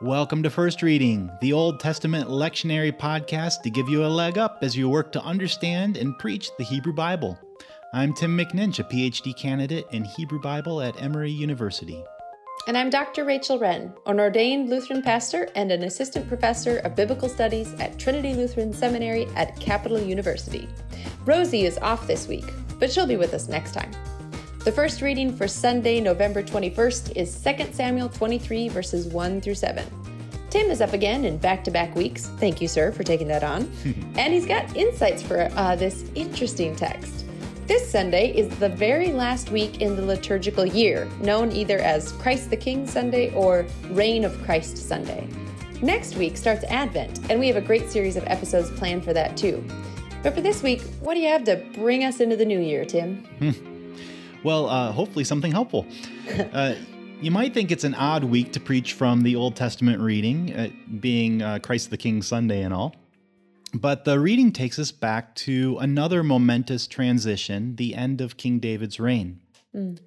Welcome to First Reading, the Old Testament lectionary podcast to give you a leg up as you work to understand and preach the Hebrew Bible. I'm Tim McNinch, a PhD candidate in Hebrew Bible at Emory University. And I'm Dr. Rachel Wren, an ordained Lutheran pastor and an assistant professor of biblical studies at Trinity Lutheran Seminary at Capital University. Rosie is off this week, but she'll be with us next time. The first reading for Sunday, November 21st is 2 Samuel 23, verses 1 through 7. Tim is up again in back to back weeks. Thank you, sir, for taking that on. and he's got insights for uh, this interesting text. This Sunday is the very last week in the liturgical year, known either as Christ the King Sunday or Reign of Christ Sunday. Next week starts Advent, and we have a great series of episodes planned for that too. But for this week, what do you have to bring us into the new year, Tim? Well, uh, hopefully something helpful. Uh, you might think it's an odd week to preach from the Old Testament reading, uh, being uh, Christ the King Sunday and all. But the reading takes us back to another momentous transition, the end of King David's reign. Mm.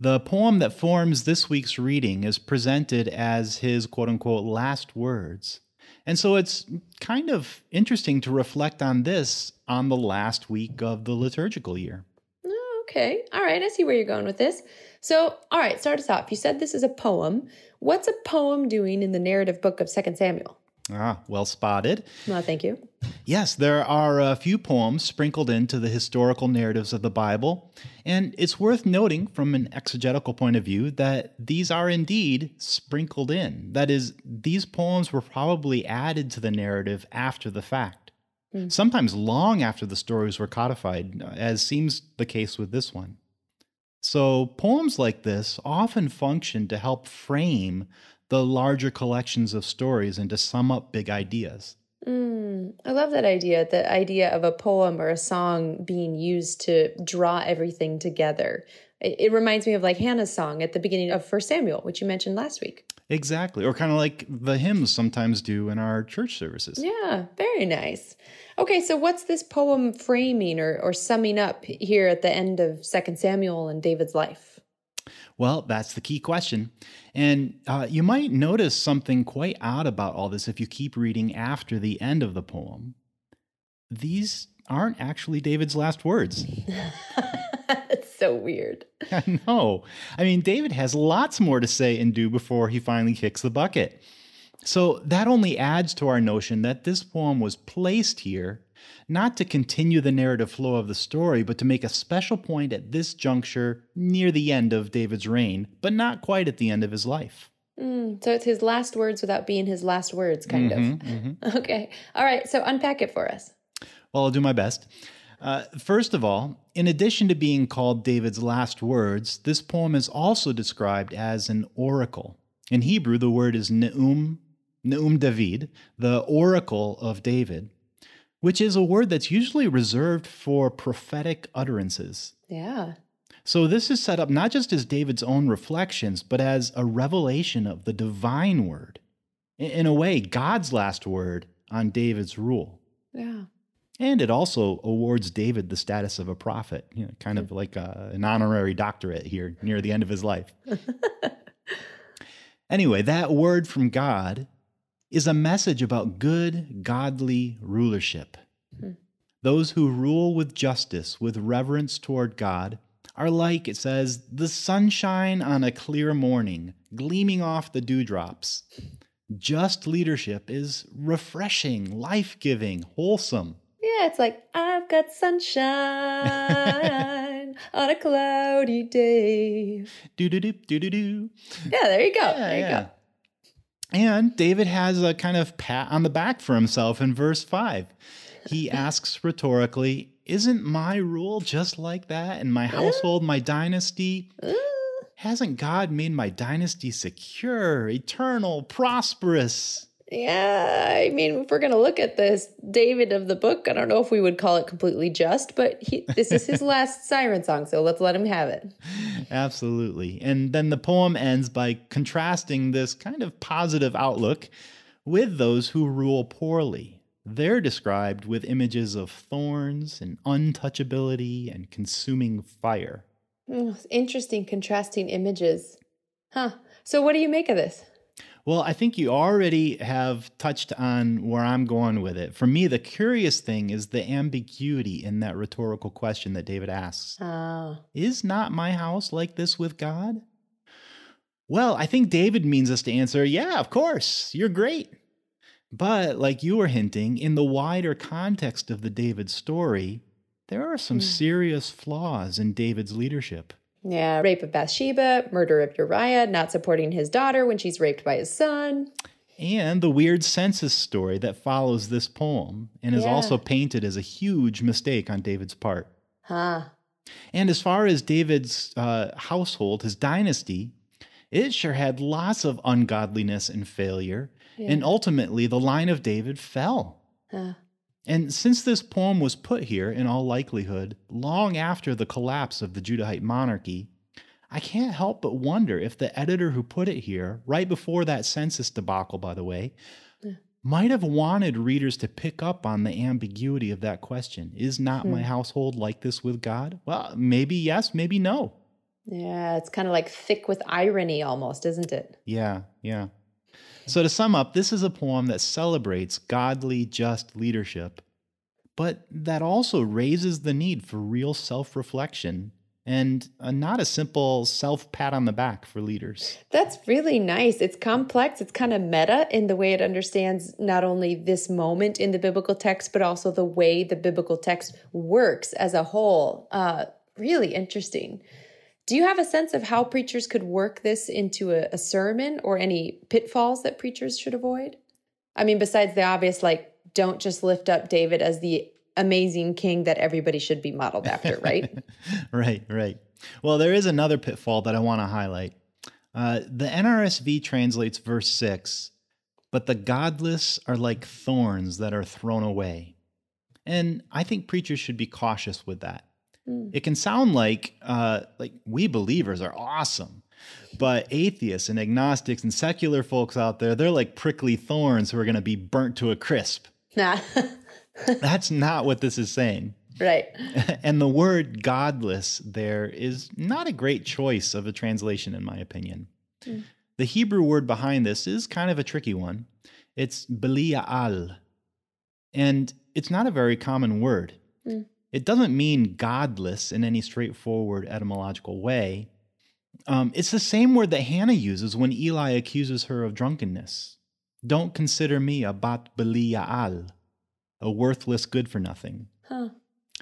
The poem that forms this week's reading is presented as his quote unquote last words. And so it's kind of interesting to reflect on this on the last week of the liturgical year. Okay. All right. I see where you're going with this. So, all right, start us off. You said this is a poem. What's a poem doing in the narrative book of Second Samuel? Ah, well spotted. Well, thank you. Yes, there are a few poems sprinkled into the historical narratives of the Bible, and it's worth noting from an exegetical point of view that these are indeed sprinkled in. That is, these poems were probably added to the narrative after the fact mm. sometimes long after the stories were codified, as seems the case with this one. So, poems like this often function to help frame the larger collections of stories and to sum up big ideas. Mm, I love that idea the idea of a poem or a song being used to draw everything together. It, it reminds me of like Hannah's song at the beginning of First Samuel, which you mentioned last week. Exactly. Or kind of like the hymns sometimes do in our church services. Yeah, very nice. Okay, so what's this poem framing or, or summing up here at the end of Second Samuel and David's life? Well, that's the key question. And uh, you might notice something quite odd about all this if you keep reading after the end of the poem. These aren't actually David's last words. So weird. I know. I mean, David has lots more to say and do before he finally kicks the bucket. So that only adds to our notion that this poem was placed here not to continue the narrative flow of the story, but to make a special point at this juncture near the end of David's reign, but not quite at the end of his life. Mm, so it's his last words without being his last words, kind mm-hmm, of. Mm-hmm. Okay. All right. So unpack it for us. Well, I'll do my best. Uh, first of all, in addition to being called David's last words, this poem is also described as an oracle. In Hebrew, the word is neum, neum David, the oracle of David, which is a word that's usually reserved for prophetic utterances. Yeah. So this is set up not just as David's own reflections, but as a revelation of the divine word. In a way, God's last word on David's rule. Yeah. And it also awards David the status of a prophet, you know, kind of like a, an honorary doctorate here near the end of his life. anyway, that word from God is a message about good, godly rulership. Hmm. Those who rule with justice, with reverence toward God, are like, it says, the sunshine on a clear morning, gleaming off the dewdrops. Just leadership is refreshing, life giving, wholesome. Yeah, it's like, I've got sunshine on a cloudy day. Do do do do do do. Yeah, there you go. Yeah, there you yeah. go. And David has a kind of pat on the back for himself in verse 5. He asks rhetorically, Isn't my rule just like that? And my household, my dynasty? Uh. Hasn't God made my dynasty secure, eternal, prosperous? Yeah, I mean, if we're going to look at this David of the book, I don't know if we would call it completely just, but he, this is his last siren song, so let's let him have it. Absolutely. And then the poem ends by contrasting this kind of positive outlook with those who rule poorly. They're described with images of thorns and untouchability and consuming fire. Interesting contrasting images. Huh. So, what do you make of this? Well, I think you already have touched on where I'm going with it. For me, the curious thing is the ambiguity in that rhetorical question that David asks Oh. Is not my house like this with God? Well, I think David means us to answer, Yeah, of course, you're great. But, like you were hinting, in the wider context of the David story, there are some Hmm. serious flaws in David's leadership. Yeah, rape of Bathsheba, murder of Uriah, not supporting his daughter when she's raped by his son. and the weird census story that follows this poem and is Yeah. also painted as a huge mistake on David's part. Huh. And as far as David's uh, household, his dynasty, it sure had lots of ungodliness and failure. And ultimately, the line of David fell. Huh. And since this poem was put here, in all likelihood, long after the collapse of the Judahite monarchy, I can't help but wonder if the editor who put it here, right before that census debacle, by the way, might have wanted readers to pick up on the ambiguity of that question. Is not my hmm. household like this with God? Well, maybe yes, maybe no. Yeah, it's kind of like thick with irony almost, isn't it? Yeah, yeah. So to sum up, this is a poem that celebrates godly, just leadership, but that also raises the need for real self reflection and uh, not a simple self pat on the back for leaders. That's really nice. It's complex. It's kind of meta in the way it understands not only this moment in the biblical text, but also the way the biblical text works as a whole. Uh, really interesting. Do you have a sense of how preachers could work this into a, a sermon or any pitfalls that preachers should avoid? I mean, besides the obvious, like, don't just lift up David as the amazing king that everybody should be modeled after, right? right, right. Well, there is another pitfall that I want to highlight. Uh, the NRSV translates verse 6, but the godless are like thorns that are thrown away. And I think preachers should be cautious with that. It can sound like uh, like we believers are awesome, but atheists and agnostics and secular folks out there, they're like prickly thorns who are going to be burnt to a crisp. nah. That's not what this is saying. right. and the word godless there is not a great choice of a translation, in my opinion. The Hebrew word behind this is kind of a tricky one. It's Belial. And it's not a very common word. Mm. It doesn't mean godless in any straightforward etymological way. Um, it's the same word that Hannah uses when Eli accuses her of drunkenness. Don't consider me a bat Belial, a worthless good for nothing. Huh.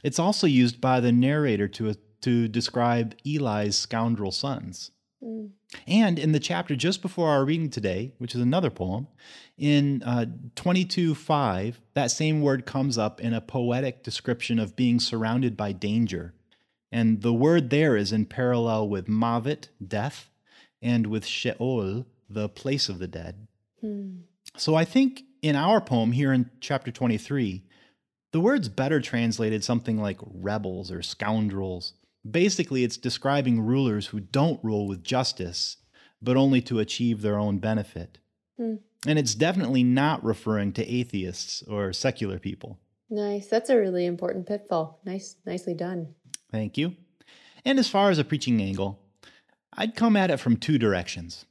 It's also used by the narrator to, to describe Eli's scoundrel sons. Mm. And in the chapter just before our reading today, which is another poem, in uh, 22.5, that same word comes up in a poetic description of being surrounded by danger. And the word there is in parallel with Mavet, death, and with Sheol, the place of the dead. Hmm. So I think in our poem here in chapter 23, the word's better translated something like rebels or scoundrels. Basically, it's describing rulers who don't rule with justice, but only to achieve their own benefit. Hmm. And it's definitely not referring to atheists or secular people. Nice. That's a really important pitfall. Nice, nicely done. Thank you. And as far as a preaching angle, I'd come at it from two directions.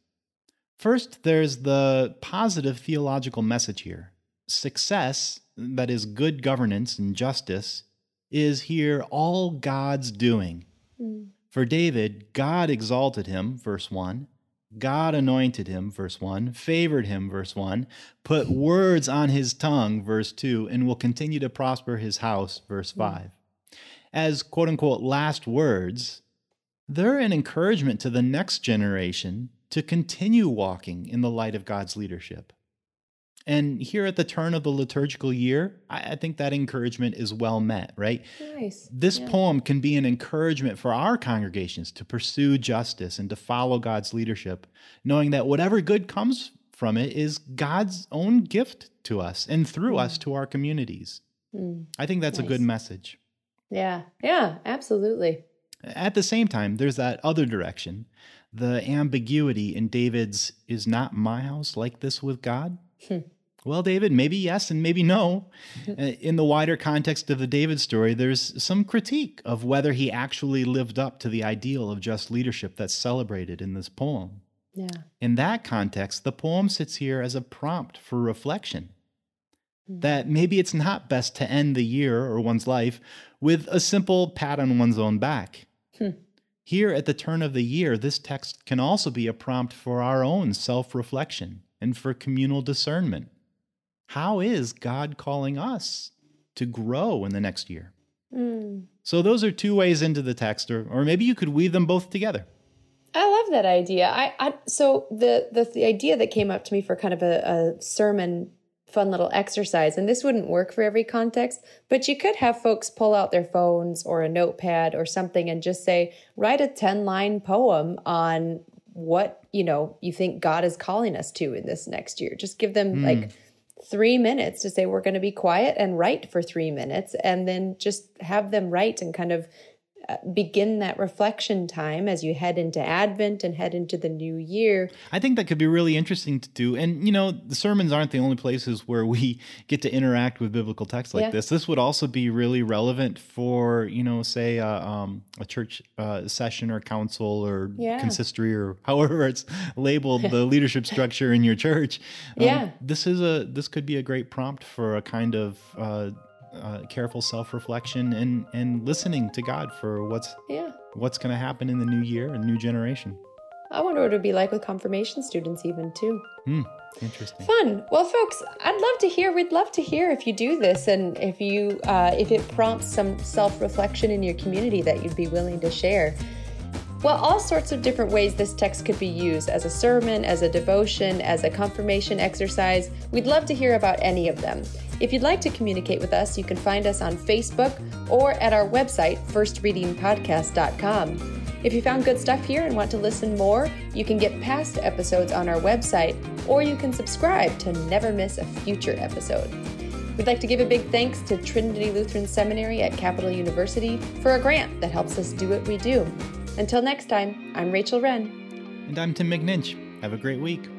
First, there's the positive theological message here. Success, that is, good governance and justice, is here all God's doing. Mm. For David, God exalted him, verse 1. God anointed him, verse 1, favored him, verse 1, put words on his tongue, verse 2, and will continue to prosper his house, verse 5. As quote unquote last words, they're an encouragement to the next generation to continue walking in the light of God's leadership. And here at the turn of the liturgical year, I, I think that encouragement is well met, right? Nice. This Yeah. poem can be an encouragement for our congregations to pursue justice and to follow God's leadership, knowing that whatever good comes from it is God's own gift to us and through us to our communities. Mm. I think that's a good message. Yeah. Yeah. Absolutely. At the same time, there's that other direction the ambiguity in David's, is not my house like this with God? Hmm. Well, David, maybe yes and maybe no. Uh, In the wider context of the David story, there's some critique of whether he actually lived up to the ideal of just leadership that's celebrated in this poem. Yeah. In that context, the poem sits here as a prompt for reflection. That maybe it's not best to end the year or one's life with a simple pat on one's own back. Hmm. Here at the turn of the year, this text can also be a prompt for our own self reflection and for communal discernment. How is God calling us to grow in the next year? Mm. So, those are two ways into the text, or, or maybe you could weave them both together. I love that idea. I, I so the, the the idea that came up to me for kind of a, a sermon fun little exercise and this wouldn't work for every context but you could have folks pull out their phones or a notepad or something and just say write a 10 line poem on what you know you think god is calling us to in this next year just give them like three minutes to say we're going to be quiet and write for three minutes and then just have them write and kind of begin that reflection time as you head into Advent and head into the new year. I think that could be really interesting to do. And, you know, the sermons aren't the only places where we get to interact with biblical texts like Yeah. this. This would also be really relevant for, you know, say uh, um, a church uh, session or council or Yeah. consistory or however it's labeled, the leadership structure in your church. Um, Yeah. This is a, this could be a great prompt for a kind of, uh, uh, careful self-reflection and and listening to God for what's Yeah. what's going to happen in the new year and new generation. I wonder what it would be like with confirmation students, even too. Hmm, interesting. Fun. Well, folks, I'd love to hear. We'd love to hear if you do this and if you uh, if it prompts some self reflection in your community that you'd be willing to share. Well, all sorts of different ways this text could be used as a sermon, as a devotion, as a confirmation exercise. We'd love to hear about any of them. If you'd like to communicate with us, you can find us on Facebook or at our website, firstreadingpodcast.com. If you found good stuff here and want to listen more, you can get past episodes on our website, or you can subscribe to never miss a future episode. We'd like to give a big thanks to Trinity Lutheran Seminary at Capital University for a grant that helps us do what we do. Until next time, I'm Rachel Wren. And I'm Tim McNinch. Have a great week.